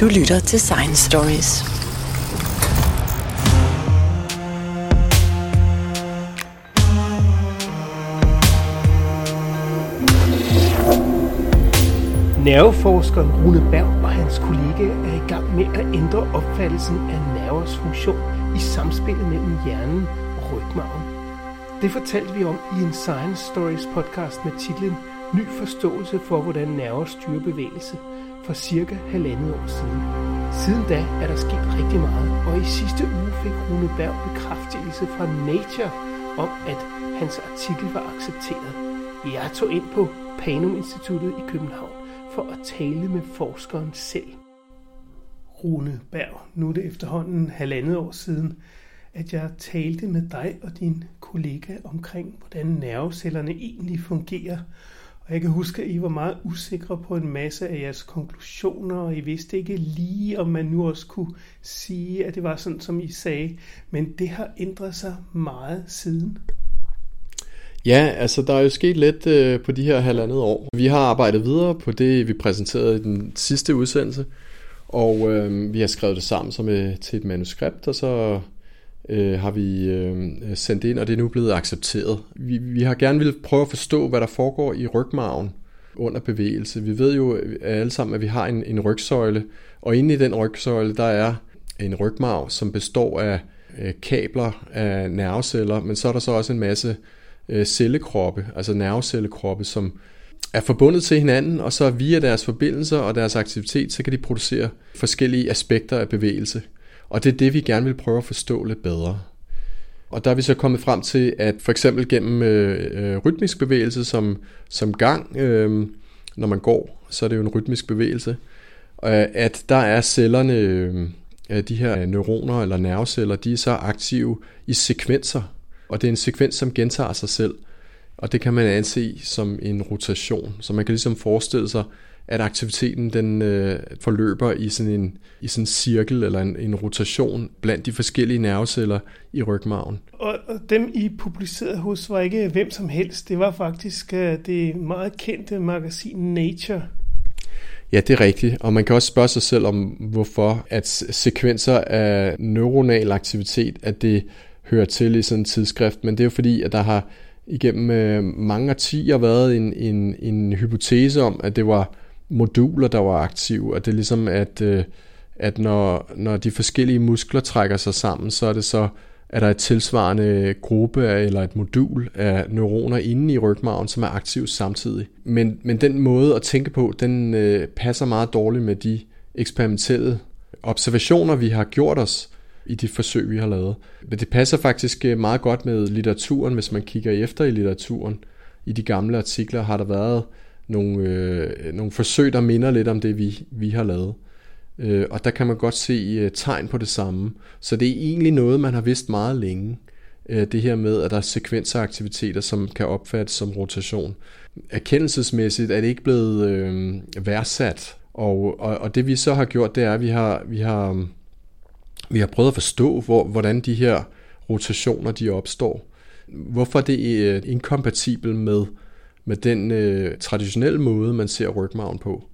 Du lytter til Science Stories. Nerveforskeren Rune Berg og hans kollega er i gang med at ændre opfattelsen af nervers funktion i samspillet mellem hjernen og rygmarven. Det fortalte vi om i en Science Stories podcast med titlen Ny forståelse for, hvordan nerver styrer bevægelse for cirka halvandet år siden. Siden da er der sket rigtig meget, og i sidste uge fik Rune Berg bekræftelse fra Nature om, at hans artikel var accepteret. Jeg tog ind på Panum Instituttet i København for at tale med forskeren selv. Rune Berg, nu er det efterhånden halvandet år siden, at jeg talte med dig og din kollega omkring, hvordan nervecellerne egentlig fungerer. Og jeg kan huske, at I var meget usikre på en masse af jeres konklusioner, og I vidste ikke lige, om man nu også kunne sige, at det var sådan, som I sagde. Men det har ændret sig meget siden. Ja, altså der er jo sket lidt øh, på de her halvandet år. Vi har arbejdet videre på det, vi præsenterede i den sidste udsendelse, og øh, vi har skrevet det sammen som et, til et manuskript, og så øh, har vi øh, sendt ind, og det er nu blevet accepteret. Vi, vi har gerne vil prøve at forstå, hvad der foregår i rygmarven under bevægelse. Vi ved jo alle sammen, at vi har en, en rygsøjle, og inde i den rygsøjle, der er en rygmarv, som består af øh, kabler af nerveceller, men så er der så også en masse øh, cellekroppe, altså nervecellekroppe, som er forbundet til hinanden, og så via deres forbindelser og deres aktivitet, så kan de producere forskellige aspekter af bevægelse. Og det er det, vi gerne vil prøve at forstå lidt bedre. Og der er vi så kommet frem til, at for eksempel gennem øh, øh, rytmisk bevægelse som, som gang, øh, når man går, så er det jo en rytmisk bevægelse, øh, at der er cellerne, øh, de her neuroner eller nerveceller, de er så aktive i sekvenser, og det er en sekvens, som gentager sig selv. Og det kan man anse som en rotation. Så man kan ligesom forestille sig, at aktiviteten den øh, forløber i sådan en i sådan en cirkel eller en, en rotation blandt de forskellige nerveceller i rygmarven. Og, og dem I publicerede hos var ikke hvem som helst. Det var faktisk øh, det meget kendte magasin Nature. Ja, det er rigtigt. Og man kan også spørge sig selv om, hvorfor at sekvenser af neuronal aktivitet, at det hører til i sådan en tidsskrift. Men det er jo fordi, at der har igennem øh, mange årtier været en, en, en hypotese om, at det var moduler, der var aktive, og det er ligesom, at, øh, at når, når de forskellige muskler trækker sig sammen, så er det så, at der er et tilsvarende gruppe eller et modul af neuroner inde i rygmarven, som er aktiv samtidig. Men, men den måde at tænke på, den øh, passer meget dårligt med de eksperimentelle observationer, vi har gjort os i de forsøg, vi har lavet. Men det passer faktisk øh, meget godt med litteraturen, hvis man kigger efter i litteraturen. I de gamle artikler har der været nogle, øh, nogle forsøg, der minder lidt om det, vi, vi har lavet. Øh, og der kan man godt se øh, tegn på det samme. Så det er egentlig noget, man har vidst meget længe. Øh, det her med, at der er sekvenser aktiviteter, som kan opfattes som rotation. Erkendelsesmæssigt er det ikke blevet øh, værdsat. Og, og, og det vi så har gjort, det er, at vi har, vi har, vi har prøvet at forstå, hvor, hvordan de her rotationer de opstår. Hvorfor det er inkompatibelt med med den øh, traditionelle måde, man ser rygmarven på.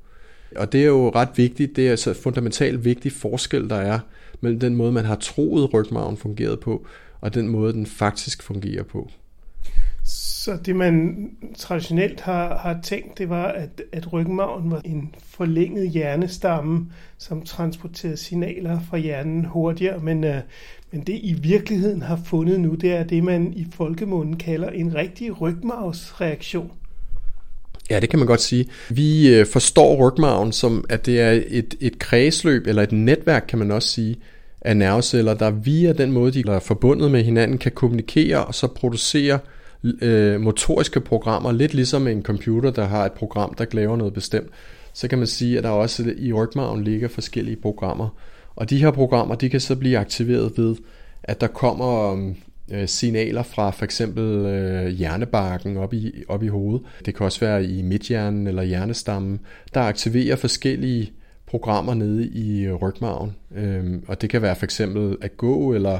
Og det er jo ret vigtigt, det er altså fundamentalt vigtig forskel, der er mellem den måde, man har troet rygmarven fungerede på, og den måde, den faktisk fungerer på. Så det man traditionelt har, har tænkt, det var, at, at rygmarven var en forlænget hjernestamme, som transporterede signaler fra hjernen hurtigere, men, øh, men det i virkeligheden har fundet nu, det er det, man i folkemunden kalder en rigtig rygmarvsreaktion. Ja, det kan man godt sige. Vi øh, forstår rygmarven som, at det er et, et kredsløb, eller et netværk, kan man også sige, af nerveceller, der via den måde, de er forbundet med hinanden, kan kommunikere og så producere øh, motoriske programmer, lidt ligesom en computer, der har et program, der laver noget bestemt. Så kan man sige, at der også i rygmarven ligger forskellige programmer. Og de her programmer, de kan så blive aktiveret ved, at der kommer øh, signaler fra for eksempel øh, hjernebarken op i, op i hovedet. Det kan også være i midthjernen eller hjernestammen, der aktiverer forskellige programmer nede i øh, rygmarven. Øhm, og det kan være for eksempel at gå, eller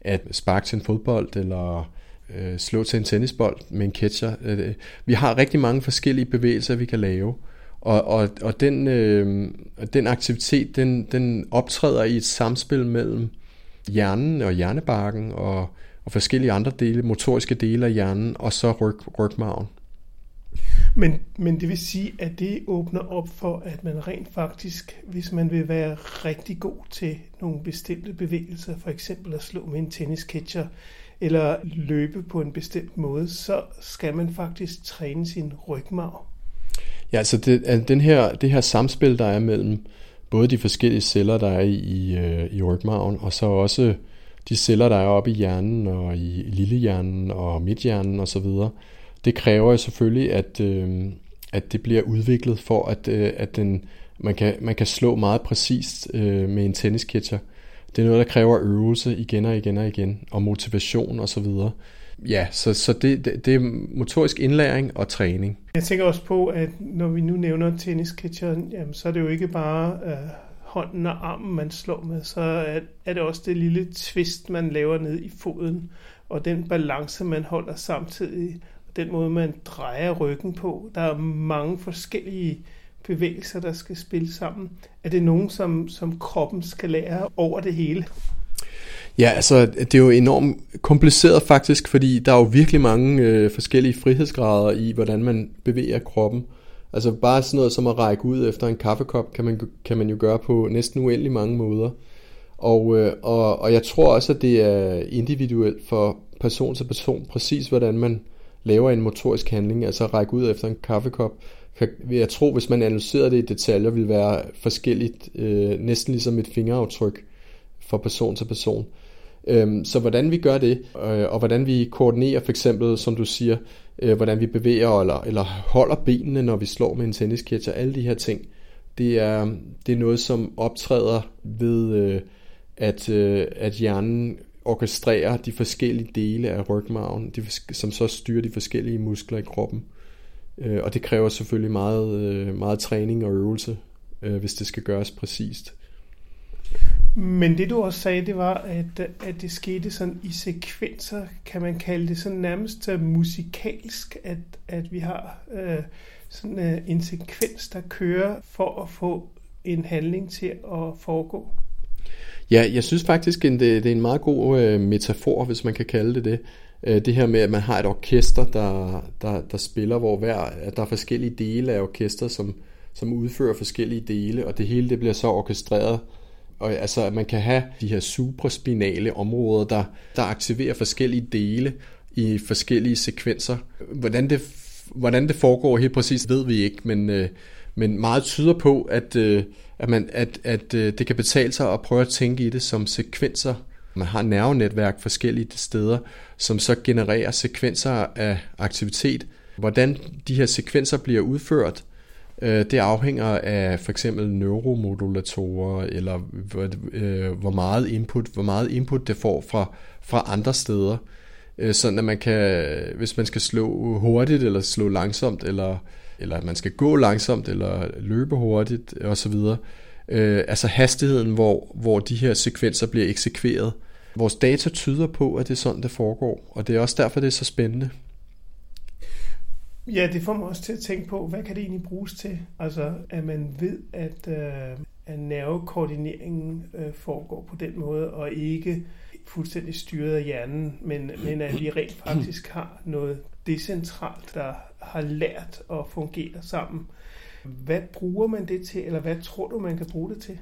at sparke til en fodbold, eller øh, slå til en tennisbold med en catcher. Øh, vi har rigtig mange forskellige bevægelser, vi kan lave. Og, og, og den, øh, den aktivitet, den, den optræder i et samspil mellem hjernen og hjernebarken og, og forskellige andre dele, motoriske dele af hjernen, og så ryg, rygmarven. Men, men det vil sige, at det åbner op for, at man rent faktisk, hvis man vil være rigtig god til nogle bestemte bevægelser, for eksempel at slå med en tennisketcher, eller løbe på en bestemt måde, så skal man faktisk træne sin rygmarv. Ja, altså det, den her, det her samspil, der er mellem både de forskellige celler, der er i, i, øh, i rygmarven, og så også de celler, der er oppe i hjernen og i lillehjernen og midthjernen osv., det kræver jo selvfølgelig, at, øh, at det bliver udviklet for, at, øh, at den, man, kan, man kan slå meget præcist øh, med en tennisketcher. Det er noget, der kræver øvelse igen og igen og igen, og motivation osv. Ja, så, så det, det, det er motorisk indlæring og træning. Jeg tænker også på, at når vi nu nævner tennisketcheren, jamen, så er det jo ikke bare øh, hånden og armen, man slår med, så er, er det også det lille twist, man laver ned i foden, og den balance, man holder samtidig, og den måde, man drejer ryggen på. Der er mange forskellige bevægelser, der skal spille sammen. Er det nogen, som, som kroppen skal lære over det hele? Ja, altså det er jo enormt kompliceret faktisk, fordi der er jo virkelig mange øh, forskellige frihedsgrader i, hvordan man bevæger kroppen. Altså bare sådan noget som at række ud efter en kaffekop, kan man, kan man jo gøre på næsten uendelig mange måder. Og, øh, og, og jeg tror også, at det er individuelt for person til person, præcis hvordan man laver en motorisk handling, altså at række ud efter en kaffekop, kan, jeg tror, hvis man analyserer det i detaljer, vil være forskelligt, øh, næsten ligesom et fingeraftryk fra person til person. Øhm, så hvordan vi gør det, øh, og hvordan vi koordinerer for eksempel, som du siger, øh, hvordan vi bevæger eller, eller holder benene, når vi slår med en tennisketcher, alle de her ting, det er, det er noget, som optræder ved, øh, at, øh, at hjernen orkestrerer de forskellige dele af rygmarven, de, som så styrer de forskellige muskler i kroppen. Øh, og det kræver selvfølgelig meget, øh, meget træning og øvelse, øh, hvis det skal gøres præcist. Men det du også sagde, det var, at, at det skete sådan i sekvenser, kan man kalde det sådan nærmest øh, musikalsk, at, at vi har øh, sådan øh, en sekvens, der kører for at få en handling til at foregå. Ja, jeg synes faktisk, at det, det er en meget god øh, metafor, hvis man kan kalde det det. Øh, det her med, at man har et orkester, der, der, der spiller, hvor hver, at der er forskellige dele af orkester, som, som udfører forskellige dele, og det hele det bliver så orkestreret og altså, at man kan have de her supraspinale områder, der, der aktiverer forskellige dele i forskellige sekvenser. Hvordan det, hvordan det foregår helt præcis, ved vi ikke, men, øh, men meget tyder på, at, øh, at, man, at, at øh, det kan betale sig at prøve at tænke i det som sekvenser. Man har nervenetværk forskellige steder, som så genererer sekvenser af aktivitet. Hvordan de her sekvenser bliver udført, Øh, det afhænger af for eksempel neuromodulatorer, eller øh, hvor meget input, hvor meget input det får fra, fra andre steder. Øh, sådan at man kan, hvis man skal slå hurtigt, eller slå langsomt, eller, eller man skal gå langsomt, eller løbe hurtigt, osv. Øh, altså hastigheden, hvor, hvor de her sekvenser bliver eksekveret. Vores data tyder på, at det er sådan, det foregår, og det er også derfor, det er så spændende. Ja, det får mig også til at tænke på, hvad kan det egentlig bruges til? Altså, at man ved, at, øh, at nervekoordineringen øh, foregår på den måde, og ikke fuldstændig styret af hjernen, men, men at vi rent faktisk har noget decentralt, der har lært at fungere sammen. Hvad bruger man det til, eller hvad tror du, man kan bruge det til?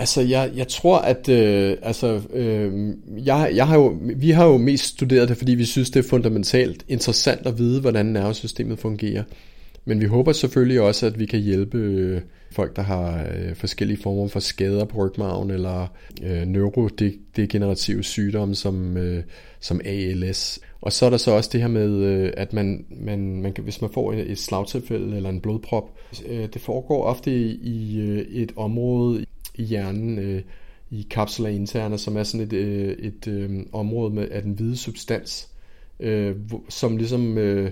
Altså, jeg, jeg tror, at øh, altså, øh, jeg, jeg har jo, vi har jo mest studeret det, fordi vi synes, det er fundamentalt interessant at vide, hvordan nervesystemet fungerer. Men vi håber selvfølgelig også, at vi kan hjælpe øh, folk, der har øh, forskellige former for skader på rygmarven, eller øh, neurodegenerative sygdomme som, øh, som ALS. Og så er der så også det her med, øh, at man, man, man kan, hvis man får et slagtilfælde eller en blodprop, øh, det foregår ofte i, i øh, et område i hjernen øh, i kapsler interne, som er sådan et, øh, et øh, område med, af den hvide substans, øh, som ligesom øh,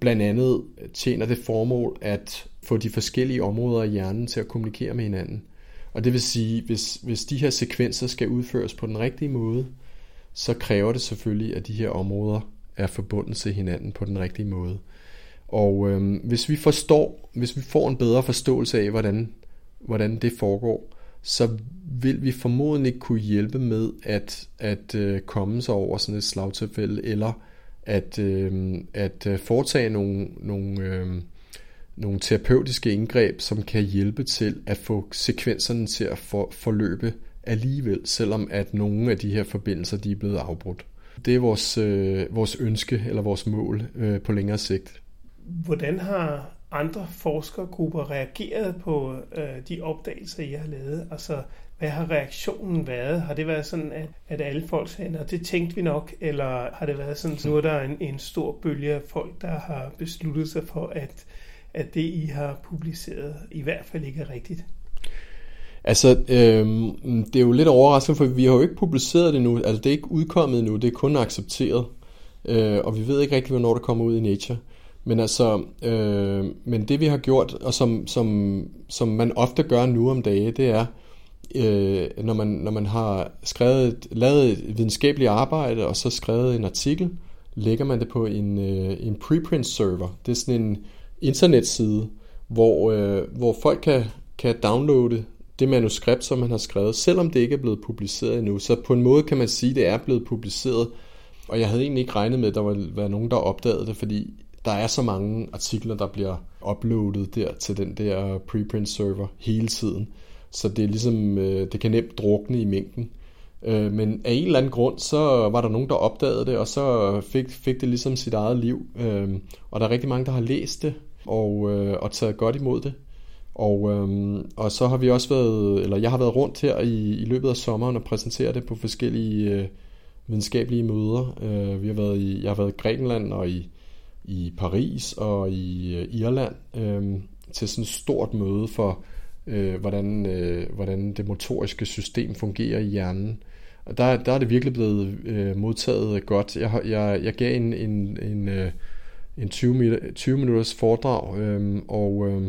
blandt andet tjener det formål at få de forskellige områder af hjernen til at kommunikere med hinanden. Og det vil sige, hvis, hvis de her sekvenser skal udføres på den rigtige måde, så kræver det selvfølgelig, at de her områder er forbundet til hinanden på den rigtige måde. Og øh, hvis vi forstår, hvis vi får en bedre forståelse af, hvordan, hvordan det foregår, så vil vi formodentlig kunne hjælpe med at, at øh, komme sig over sådan et slagtilfælde, eller at, øh, at øh, foretage nogle, nogle, øh, nogle terapeutiske indgreb, som kan hjælpe til at få sekvenserne til at for, forløbe alligevel, selvom at nogle af de her forbindelser de er blevet afbrudt. Det er vores, øh, vores ønske eller vores mål øh, på længere sigt. Hvordan har andre forskergrupper reageret på øh, de opdagelser, I har lavet? Altså, hvad har reaktionen været? Har det været sådan, at, at alle folk sagde, at det tænkte vi nok, eller har det været sådan, at nu er der en, en stor bølge af folk, der har besluttet sig for, at, at det, I har publiceret, i hvert fald ikke er rigtigt? Altså, øh, det er jo lidt overraskende, for vi har jo ikke publiceret det nu. Altså, det er ikke udkommet nu, det er kun accepteret. Øh, og vi ved ikke rigtig, hvornår det kommer ud i Nature. Men altså, øh, men det vi har gjort, og som, som, som man ofte gør nu om dage, det er, øh, når, man, når man har skrevet, lavet et videnskabeligt arbejde, og så skrevet en artikel, lægger man det på en, øh, en preprint server. Det er sådan en internetside, hvor, øh, hvor folk kan, kan downloade det manuskript, som man har skrevet, selvom det ikke er blevet publiceret endnu. Så på en måde kan man sige, at det er blevet publiceret. Og jeg havde egentlig ikke regnet med, at der ville være nogen, der opdagede det, fordi der er så mange artikler, der bliver uploadet der til den der preprint server hele tiden. Så det er ligesom, øh, det kan nemt drukne i mængden. Øh, men af en eller anden grund, så var der nogen, der opdagede det, og så fik, fik det ligesom sit eget liv. Øh, og der er rigtig mange, der har læst det og, øh, og taget godt imod det. Og, øhm, og så har vi også været, eller jeg har været rundt her i, i løbet af sommeren og præsenteret det på forskellige øh, videnskabelige møder. Øh, vi har været i, jeg har været i Grækenland og i, i Paris og i øh, Irland øh, til sådan et stort møde for, øh, hvordan, øh, hvordan det motoriske system fungerer i hjernen. Og der, der er det virkelig blevet øh, modtaget godt. Jeg, jeg, jeg gav en, en, en, øh, en 20, 20 minutters foredrag, øh, og øh,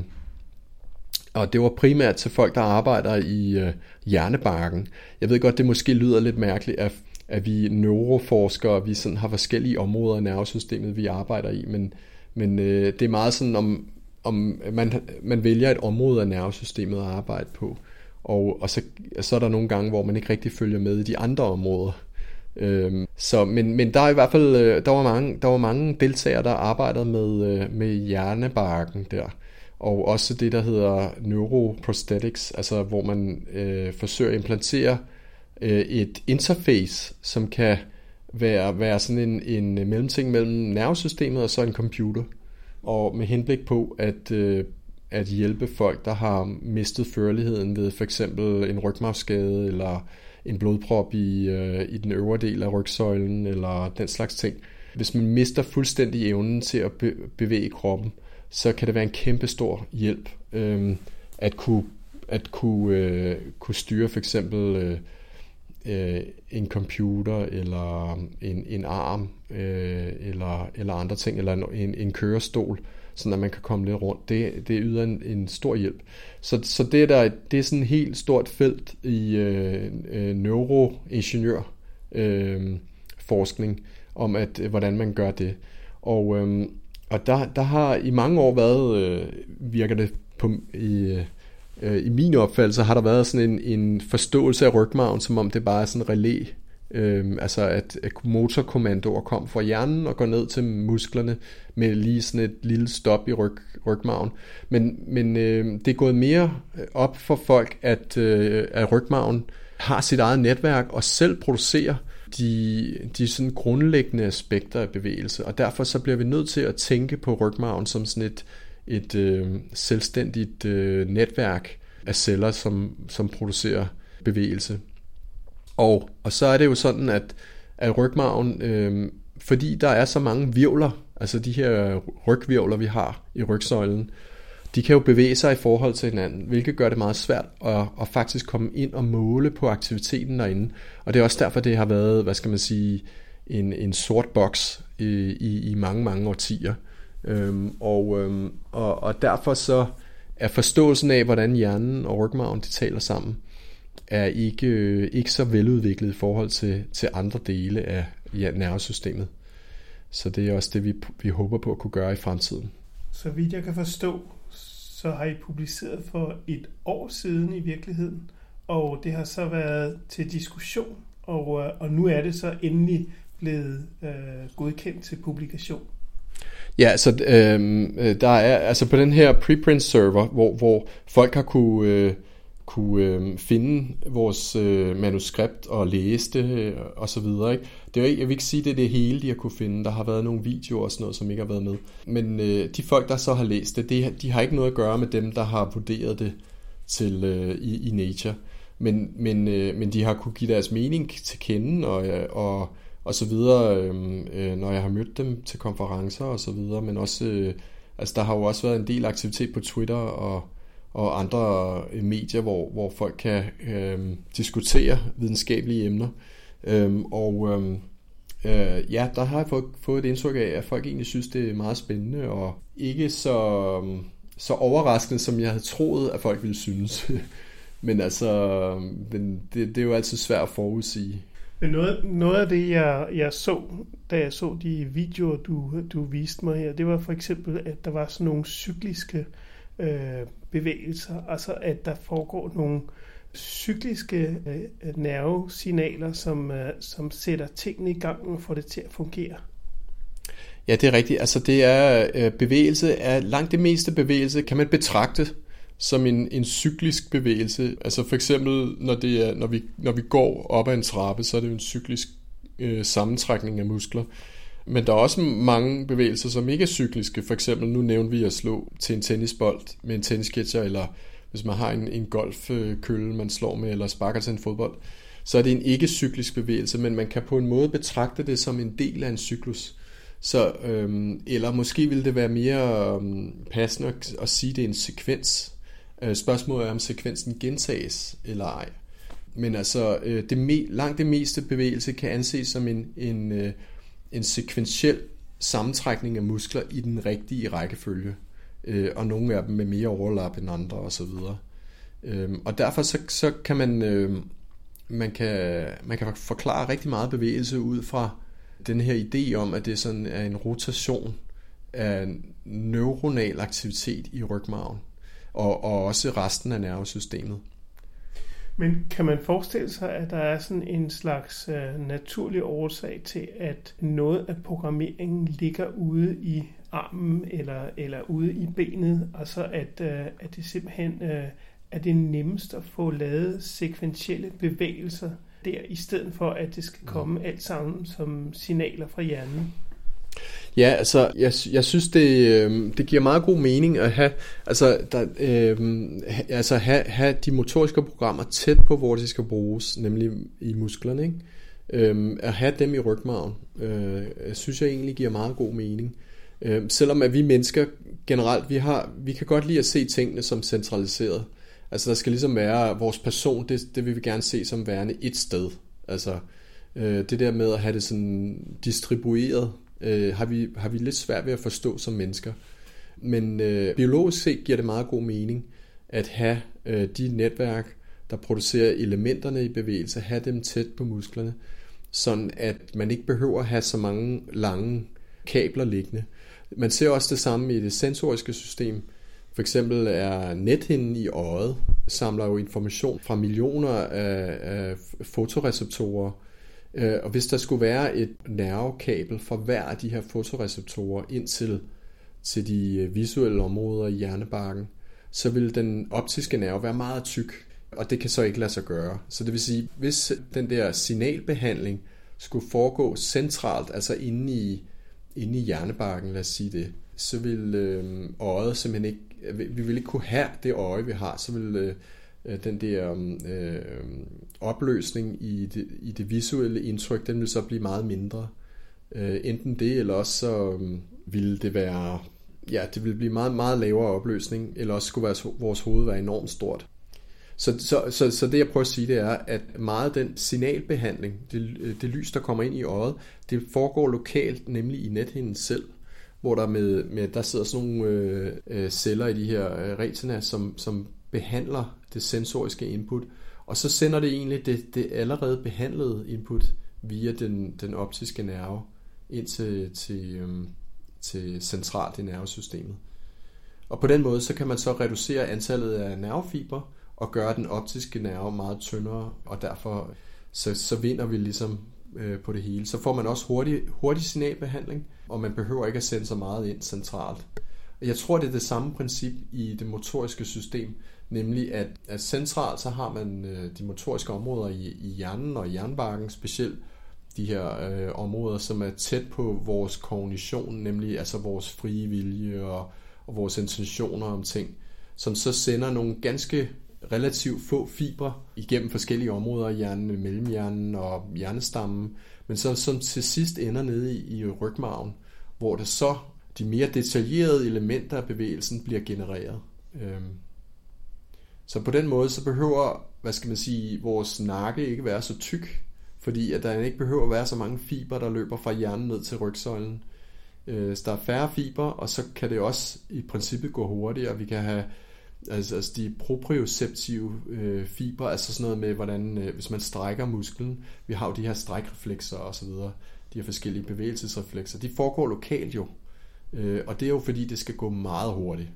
og det var primært til folk, der arbejder i øh, hjernebarken. Jeg ved godt, det måske lyder lidt mærkeligt, at, at vi neuroforskere, vi sådan har forskellige områder af nervesystemet, vi arbejder i, men, men øh, det er meget sådan, om, om man, man vælger et område af nervesystemet at arbejde på. Og, og så, så er der nogle gange, hvor man ikke rigtig følger med i de andre områder. Øhm, så, men, men der er i hvert fald øh, der var mange, der var mange deltagere, der arbejdede med, øh, med hjernebarken der og også det, der hedder neuroprosthetics, altså hvor man øh, forsøger at implantere øh, Øh, et interface, som kan være, være sådan en, en mellemting mellem nervesystemet og så en computer. Og med henblik på at, øh, at hjælpe folk, der har mistet førligheden ved for eksempel en rygmavsskade eller en blodprop i, øh, i den øvre del af rygsøjlen eller den slags ting. Hvis man mister fuldstændig evnen til at bevæge kroppen, så kan det være en kæmpe stor hjælp øh, at kunne, at kunne, øh, kunne styre for eksempel øh, øh, en computer eller en, en arm øh, eller, eller andre ting, eller en, en kørestol, så at man kan komme lidt rundt. Det, det yder en, en stor hjælp. Så, så det, er der, det er sådan et helt stort felt i øh, øh, neuroingeniør øh, forskning om, at øh, hvordan man gør det. Og, øh, og der, der har i mange år været, øh, virker det på, i, øh, øh, i min opfattelse, har der været sådan en, en forståelse af rygmarven, som om det bare er sådan en relæ. Øh, altså at, at motorkommandoer kom fra hjernen og går ned til musklerne med lige sådan et lille stop i ryg, rygmarven. Men, men øh, det er gået mere op for folk, at, øh, at rygmarven har sit eget netværk og selv producerer de, de sådan grundlæggende aspekter af bevægelse, og derfor så bliver vi nødt til at tænke på rygmarven som sådan et, et øh, selvstændigt øh, netværk af celler, som, som producerer bevægelse. Og, og så er det jo sådan, at, at rygmarven, øh, fordi der er så mange virvler, altså de her rygvirvler, vi har i rygsøjlen, de kan jo bevæge sig i forhold til hinanden, hvilket gør det meget svært at, at faktisk komme ind og måle på aktiviteten derinde. Og det er også derfor, det har været, hvad skal man sige, en, en sort boks i, i, i mange, mange årtier. Øhm, og, øhm, og, og derfor så er forståelsen af, hvordan hjernen og rygmarven de taler sammen, er ikke, øh, ikke så veludviklet i forhold til, til andre dele af ja, nervesystemet. Så det er også det, vi, vi håber på at kunne gøre i fremtiden. så vidt jeg kan forstå, så har I publiceret for et år siden i virkeligheden, og det har så været til diskussion, og, øh, og nu er det så endelig blevet øh, godkendt til publikation. Ja, så øhm, øh, der er altså på den her preprint server, hvor, hvor folk har kunne øh, kunne øh, finde vores øh, manuskript og læse det øh, og så videre. Ikke? Det er, jeg vil ikke sige, det er det hele, de har kunne finde. Der har været nogle videoer og sådan noget, som ikke har været med. Men øh, de folk, der så har læst det, det, de har ikke noget at gøre med dem, der har vurderet det til øh, i, i Nature. Men, men, øh, men de har kunne give deres mening til kende og, øh, og, og så videre, øhm, øh, når jeg har mødt dem til konferencer og så videre. Men også, øh, altså der har jo også været en del aktivitet på Twitter og og andre øh, medier, hvor, hvor folk kan øh, diskutere videnskabelige emner. Øh, og øh, øh, ja, der har jeg fået, fået et indtryk af, at folk egentlig synes, det er meget spændende, og ikke så, øhm, så overraskende, som jeg havde troet, at folk ville synes. men altså, øhm, men det, det er jo altid svært at forudsige. Men noget, noget af det, jeg, jeg så, da jeg så de videoer, du, du viste mig her, det var for eksempel, at der var sådan nogle cykliske øh, bevægelser, altså at der foregår nogle cykliske øh, nervesignaler, som, øh, som sætter tingene i gang og får det til at fungere. Ja, det er rigtigt. Altså det er øh, bevægelse er langt det meste bevægelse kan man betragte som en, en cyklisk bevægelse. Altså for eksempel når det er når vi når vi går op ad en trappe, så er det jo en cyklisk øh, sammentrækning af muskler. Men der er også mange bevægelser, som ikke er cykliske. For eksempel, nu nævnte vi at slå til en tennisbold med en tennisketcher, eller hvis man har en, en golfkølle, man slår med, eller sparker til en fodbold, så er det en ikke-cyklisk bevægelse, men man kan på en måde betragte det som en del af en cyklus. Så, øhm, eller måske ville det være mere øhm, passende at, at sige, at det er en sekvens. Øh, spørgsmålet er, om sekvensen gentages eller ej. Men altså, øh, det me, langt det meste bevægelse kan anses som en, en øh, en sekventiel sammentrækning af muskler i den rigtige rækkefølge, og nogle af dem med mere overlap end andre osv. Og derfor så, så kan man, man, kan, man kan forklare rigtig meget bevægelse ud fra den her idé om, at det sådan er en rotation af neuronal aktivitet i rygmarven, og, og også resten af nervesystemet. Men kan man forestille sig, at der er sådan en slags øh, naturlig årsag til, at noget af programmeringen ligger ude i armen eller, eller ude i benet, altså at, øh, at det simpelthen øh, er det nemmest at få lavet sekventielle bevægelser der, i stedet for at det skal komme alt sammen som signaler fra hjernen? Ja, altså, jeg, jeg synes, det, øh, det giver meget god mening at have, altså, der, øh, altså have, have de motoriske programmer tæt på, hvor de skal bruges, nemlig i musklerne. Ikke? Øh, at have dem i rygmagen, øh, synes jeg egentlig giver meget god mening. Øh, selvom at vi mennesker generelt, vi, har, vi kan godt lide at se tingene som centraliseret. Altså der skal ligesom være, vores person, det, det vil vi gerne se som værende et sted. Altså øh, det der med at have det sådan distribueret øh, har, vi, har vi lidt svært ved at forstå som mennesker. Men øh, biologisk set giver det meget god mening at have øh, de netværk, der producerer elementerne i bevægelse, have dem tæt på musklerne, sådan at man ikke behøver at have så mange lange kabler liggende. Man ser også det samme i det sensoriske system. For eksempel er nethinden i øjet samler jo information fra millioner af, af fotoreceptorer, Øh, Øh, og hvis der skulle være et nervekabel for hver af de her fotoreceptorer ind til, til de øh, visuelle områder i hjernebarken, så vil den optiske nerve være meget tyk, og det kan så ikke lade sig gøre. Så det vil sige, hvis den der signalbehandling skulle foregå centralt, altså inde i, inde i hjernebarken, lad os sige det, så vil øh, øjet simpelthen ikke, vi vil ikke kunne have det øje, vi har, så vil øh, øh, den der øh, opløsning i det, i det visuelle indtryk, den vil så blive meget mindre. Øh, enten det, eller også så øh, ville det være, ja, det vil blive meget, meget lavere opløsning, eller også skulle vores, vores hoved være enormt stort. Så, så, så, så det jeg prøver at sige, det er, at meget af den signalbehandling, det, øh, det lys, der kommer ind i øjet, det foregår lokalt, nemlig i nethinden selv, hvor der med, med der sidder sådan nogle øh, øh, celler i de her øh, retina, som, som behandler det sensoriske input, og så sender det egentlig det, det allerede behandlede input via den, den optiske nerve ind til, til, øhm, til centralt i nervesystemet. Og på den måde, så kan man så reducere antallet af nervefiber og gøre den optiske nerve meget tyndere, og derfor så, så vinder vi ligesom øh, på det hele. Så får man også hurtig, hurtig signalbehandling, og man behøver ikke at sende så meget ind centralt. Jeg tror, det er det samme princip i det motoriske system, nemlig at, at centralt så har man øh, de motoriske områder i, i hjernen og i jernbarken, specielt de her øh, områder, som er tæt på vores kognition, nemlig altså vores frie vilje og, og vores intentioner om ting, som så sender nogle ganske relativt få fibre igennem forskellige områder i hjernen, mellemhjernen og hjernestammen, men så som til sidst ender nede i, i rygmarven, hvor det så de mere detaljerede elementer af bevægelsen bliver genereret. Øhm. Så på den måde, så behøver, hvad skal man sige, vores nakke ikke være så tyk, fordi at der ikke behøver at være så mange fiber, der løber fra hjernen ned til rygsøjlen. Øh, så der er færre fiber, og så kan det også i princippet gå hurtigere. Vi kan have altså, altså de proprioceptive øh, fiber, altså sådan noget med, hvordan, øh, hvis man strækker musklen, vi har jo de her strækreflekser og så videre, de her forskellige bevægelsesreflekser, de foregår lokalt jo, øh, og det er jo fordi, det skal gå meget hurtigt.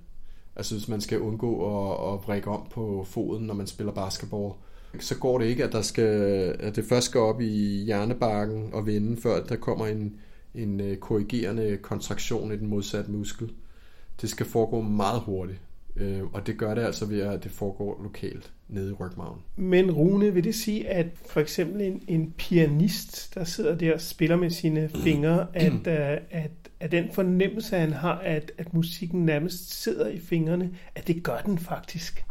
Altså hvis man skal undgå at, at brække om på foden, når man spiller basketball, så går det ikke, at, der skal, at det først skal op i hjernebarken og vende, før der kommer en, en øh, korrigerende kontraktion i den modsatte muskel. Det skal foregå meget hurtigt. Øh, og det gør det altså ved, at det foregår lokalt nede i rygmagen. Men Rune, vil det sige, at for eksempel en, en pianist, der sidder der og spiller med sine fingre, at, uh, at, at den fornemmelse, han har, at, at musikken nærmest sidder i fingrene, at det gør den faktisk?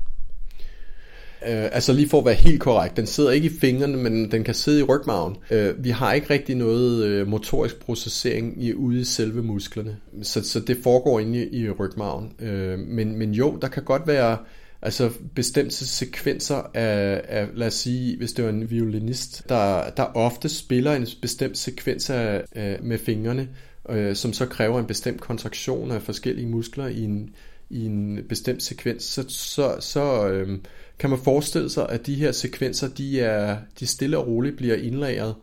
Øh, altså lige for at være helt korrekt, den sidder ikke i fingrene, men den kan sidde i rygmagen. Øh, vi har ikke rigtig noget øh, motorisk processering i, ude i selve musklerne, så, så det foregår inde i, i rygmagen. Øh, men, men jo, der kan godt være altså bestemte sekvenser af, af, lad os sige, hvis det var en violinist, der, der ofte spiller en bestemt sekvens af, af, med fingrene, øh, som så kræver en bestemt kontraktion af forskellige muskler i en, i en bestemt sekvens, så, så, så øh, kan man forestille sig, at de her sekvenser, de er de stille og roligt bliver indlagret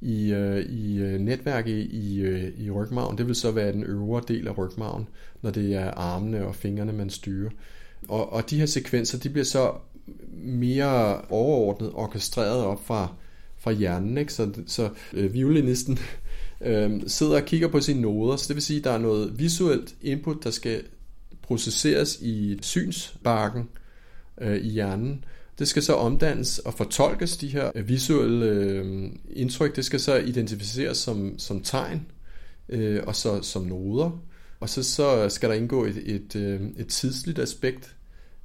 i, øh, i øh, netværket i, øh, i rygmagen. Det vil så være den øvre del af rygmagen, når det er armene og fingrene, man styrer. Og, og de her sekvenser, de bliver så mere overordnet orkestreret op fra, fra hjernen. Ikke? Så, så øh, violinisten øh, sidder og kigger på sine noder, så det vil sige, at der er noget visuelt input, der skal processeres i synsbarken, øh, i hjernen. Det skal så omdannes og fortolkes, de her visuelle øh, indtryk. Det skal så identificeres som, som tegn øh, og så som noder. Og så, så skal der indgå et, et, øh, et tidsligt aspekt,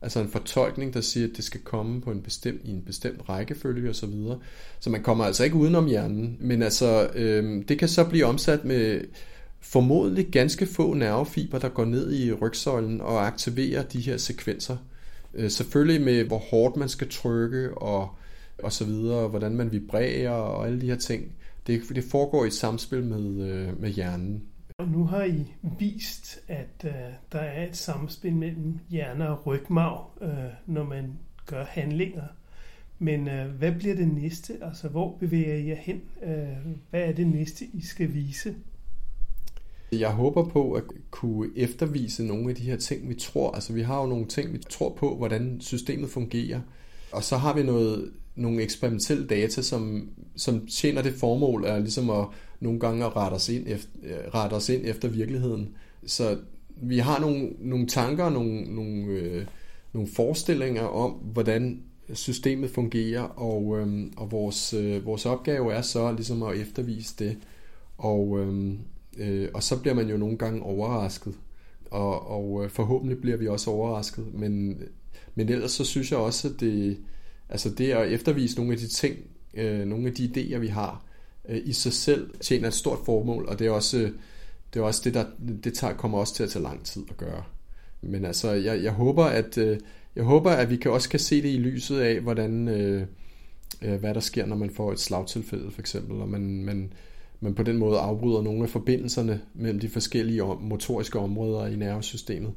altså en fortolkning, der siger, at det skal komme på en bestemt, i en bestemt rækkefølge osv. Så, videre. så man kommer altså ikke udenom hjernen, men altså, øh, det kan så blive omsat med formodentlig ganske få nervefiber, der går ned i rygsøjlen og aktiverer de her sekvenser. Øh, selvfølgelig med, hvor hårdt man skal trykke og, og så videre, hvordan man vibrerer og alle de her ting. Det, det foregår i et samspil med, øh, med hjernen. Og nu har I vist, at øh, der er et samspil mellem hjerne og rygmarv, øh, når man gør handlinger. Men øh, hvad bliver det næste? Altså, hvor bevæger I jer hen? Øh, hvad er det næste, I skal vise? Jeg håber på at kunne eftervise nogle af de her ting, vi tror. Altså vi har jo nogle ting, vi tror på, hvordan systemet fungerer. Og så har vi noget, nogle eksperimentelle data, som, som tjener det formål af ligesom at nogle gange at rette os ind efter, øh, rette os ind efter virkeligheden. Så vi har nogle, nogle tanker, nogle, nogle, øh, nogle forestillinger om, hvordan systemet fungerer, og, øh, og vores, øh, vores opgave er så ligesom at eftervise det. Og, øh, Øh, og så bliver man jo nogle gange overrasket. Og, og øh, forhåbentlig bliver vi også overrasket. Men, men ellers så synes jeg også, at det, altså det at eftervise nogle af de ting, øh, nogle af de idéer, vi har, øh, i sig selv tjener et stort formål, og det er også det, er også det der det tager, kommer også til at tage lang tid at gøre. Men altså, jeg, jeg håber, at øh, jeg håber, at vi kan også kan se det i lyset af, hvordan øh, øh, hvad der sker, når man får et slagtilfælde, for eksempel, og man, man, man på den måde afbryder nogle af forbindelserne mellem de forskellige motoriske områder i nervesystemet.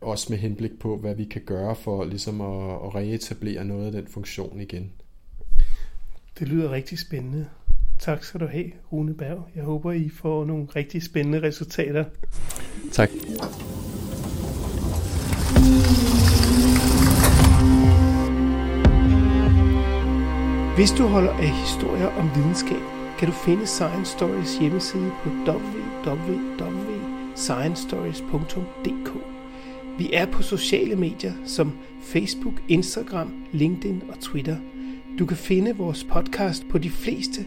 Også med henblik på, hvad vi kan gøre for ligesom at, at reetablere noget af den funktion igen. Det lyder rigtig spændende. Tak skal du have, Rune Berg. Jeg håber, I får nogle rigtig spændende resultater. Tak. Hvis du holder af historier om videnskab, kan du finde Science Stories hjemmeside på www.sciencestories.dk. Vi er på sociale medier som Facebook, Instagram, LinkedIn og Twitter. Du kan finde vores podcast på de fleste